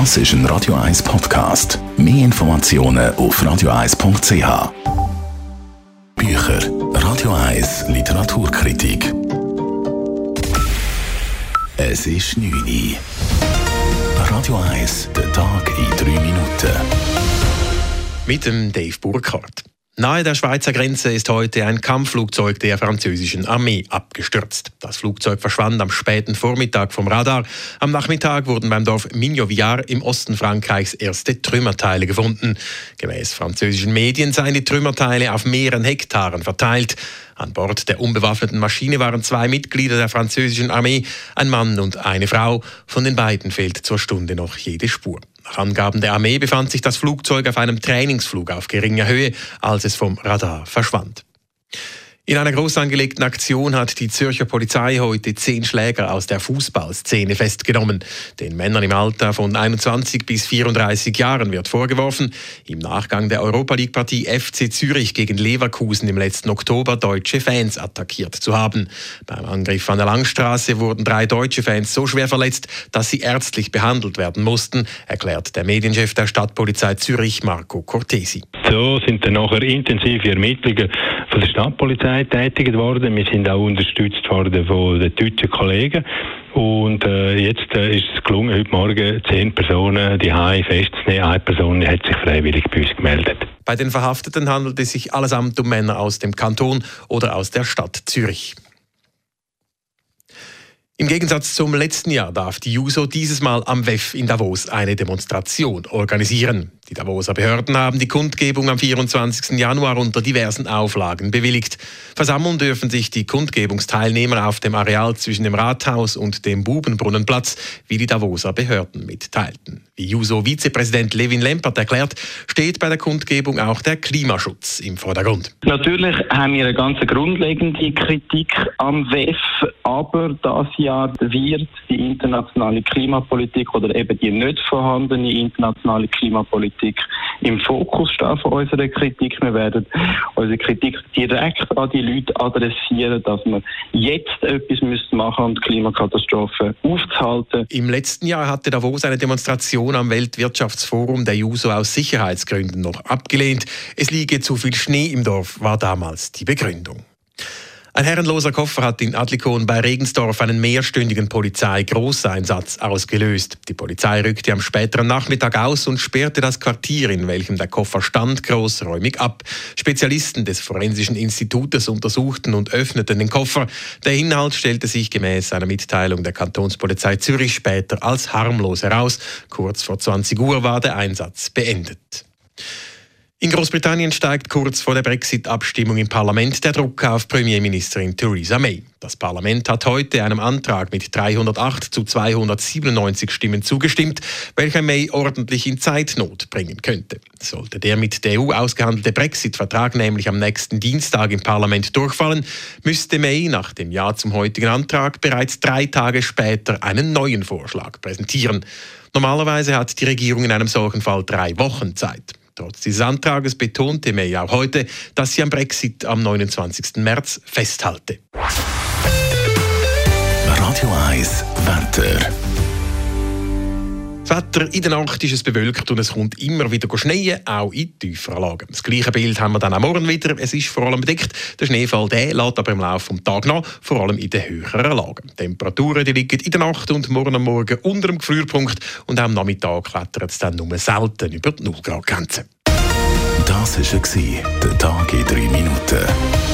Das ist ein Radio 1 Podcast. Mehr Informationen auf radio1.ch. Bücher. Radio 1 Literaturkritik. Es ist 9 Uhr. Radio 1, der Tag in 3 Minuten. Mit dem Dave Burkhardt. Nahe der Schweizer Grenze ist heute ein Kampfflugzeug der französischen Armee abgestürzt. Das Flugzeug verschwand am späten Vormittag vom Radar. Am Nachmittag wurden beim Dorf Mignot-Villard im Osten Frankreichs erste Trümmerteile gefunden. Gemäß französischen Medien seien die Trümmerteile auf mehreren Hektaren verteilt. An Bord der unbewaffneten Maschine waren zwei Mitglieder der französischen Armee, ein Mann und eine Frau. Von den beiden fehlt zur Stunde noch jede Spur. Nach Angaben der Armee befand sich das Flugzeug auf einem Trainingsflug auf geringer Höhe, als es vom Radar verschwand. In einer groß angelegten Aktion hat die Zürcher Polizei heute zehn Schläger aus der Fußballszene festgenommen. Den Männern im Alter von 21 bis 34 Jahren wird vorgeworfen, im Nachgang der Europa League-Partie FC Zürich gegen Leverkusen im letzten Oktober deutsche Fans attackiert zu haben. Beim Angriff an der Langstraße wurden drei deutsche Fans so schwer verletzt, dass sie ärztlich behandelt werden mussten, erklärt der Medienchef der Stadtpolizei Zürich, Marco Cortesi. So sind dann nachher intensive Ermittlungen von der Stadtpolizei tätigt worden. Wir sind auch unterstützt worden von den deutschen Kollegen. Und äh, jetzt äh, ist es gelungen, heute Morgen zehn Personen die festzunehmen. Eine Person hat sich freiwillig bei uns gemeldet. Bei den Verhafteten handelt es sich allesamt um Männer aus dem Kanton oder aus der Stadt Zürich. Im Gegensatz zum letzten Jahr darf die JUSO dieses Mal am WEF in Davos eine Demonstration organisieren. Die Davoser Behörden haben die Kundgebung am 24. Januar unter diversen Auflagen bewilligt. Versammeln dürfen sich die Kundgebungsteilnehmer auf dem Areal zwischen dem Rathaus und dem Bubenbrunnenplatz, wie die Davoser Behörden mitteilten. Wie JUSO-Vizepräsident Levin Lempert erklärt, steht bei der Kundgebung auch der Klimaschutz im Vordergrund. Natürlich haben wir eine ganz grundlegende Kritik am WEF, aber das Jahr wird die internationale Klimapolitik oder eben die nicht vorhandene internationale Klimapolitik im Fokus stehen von unserer Kritik. Wir werden unsere Kritik direkt an die Leute adressieren, dass wir jetzt etwas müssen machen, um die Klimakatastrophe aufzuhalten. Im letzten Jahr hatte Davos eine Demonstration am Weltwirtschaftsforum der JUSO aus Sicherheitsgründen noch abgelehnt. Es liege zu viel Schnee im Dorf, war damals die Begründung. Ein herrenloser Koffer hat in Adlikon bei Regensdorf einen mehrstündigen Polizei-Großeinsatz ausgelöst. Die Polizei rückte am späteren Nachmittag aus und sperrte das Quartier, in welchem der Koffer stand, großräumig ab. Spezialisten des Forensischen Institutes untersuchten und öffneten den Koffer. Der Inhalt stellte sich gemäß einer Mitteilung der Kantonspolizei Zürich später als harmlos heraus. Kurz vor 20 Uhr war der Einsatz beendet. In Großbritannien steigt kurz vor der Brexit-Abstimmung im Parlament der Druck auf Premierministerin Theresa May. Das Parlament hat heute einem Antrag mit 308 zu 297 Stimmen zugestimmt, welcher May ordentlich in Zeitnot bringen könnte. Sollte der mit der EU ausgehandelte Brexit-Vertrag nämlich am nächsten Dienstag im Parlament durchfallen, müsste May nach dem Ja zum heutigen Antrag bereits drei Tage später einen neuen Vorschlag präsentieren. Normalerweise hat die Regierung in einem solchen Fall drei Wochen Zeit. Trotz dieses Antrages betonte May auch heute, dass sie am Brexit am 29. März festhalte. Das Wetter in der Nacht ist es bewölkt und es kommt immer wieder schneien, auch in tieferen Lagen. Das gleiche Bild haben wir dann am Morgen wieder. Es ist vor allem bedeckt. Der Schneefall der lädt aber im Laufe des Tages nach, vor allem in den höheren Lagen. Die Temperaturen die liegen in der Nacht und morgen am Morgen unter dem Gefrierpunkt und am Nachmittag klettert es dann nur selten über die 0 Grad Grenze. Das war der Tag in 3 Minuten.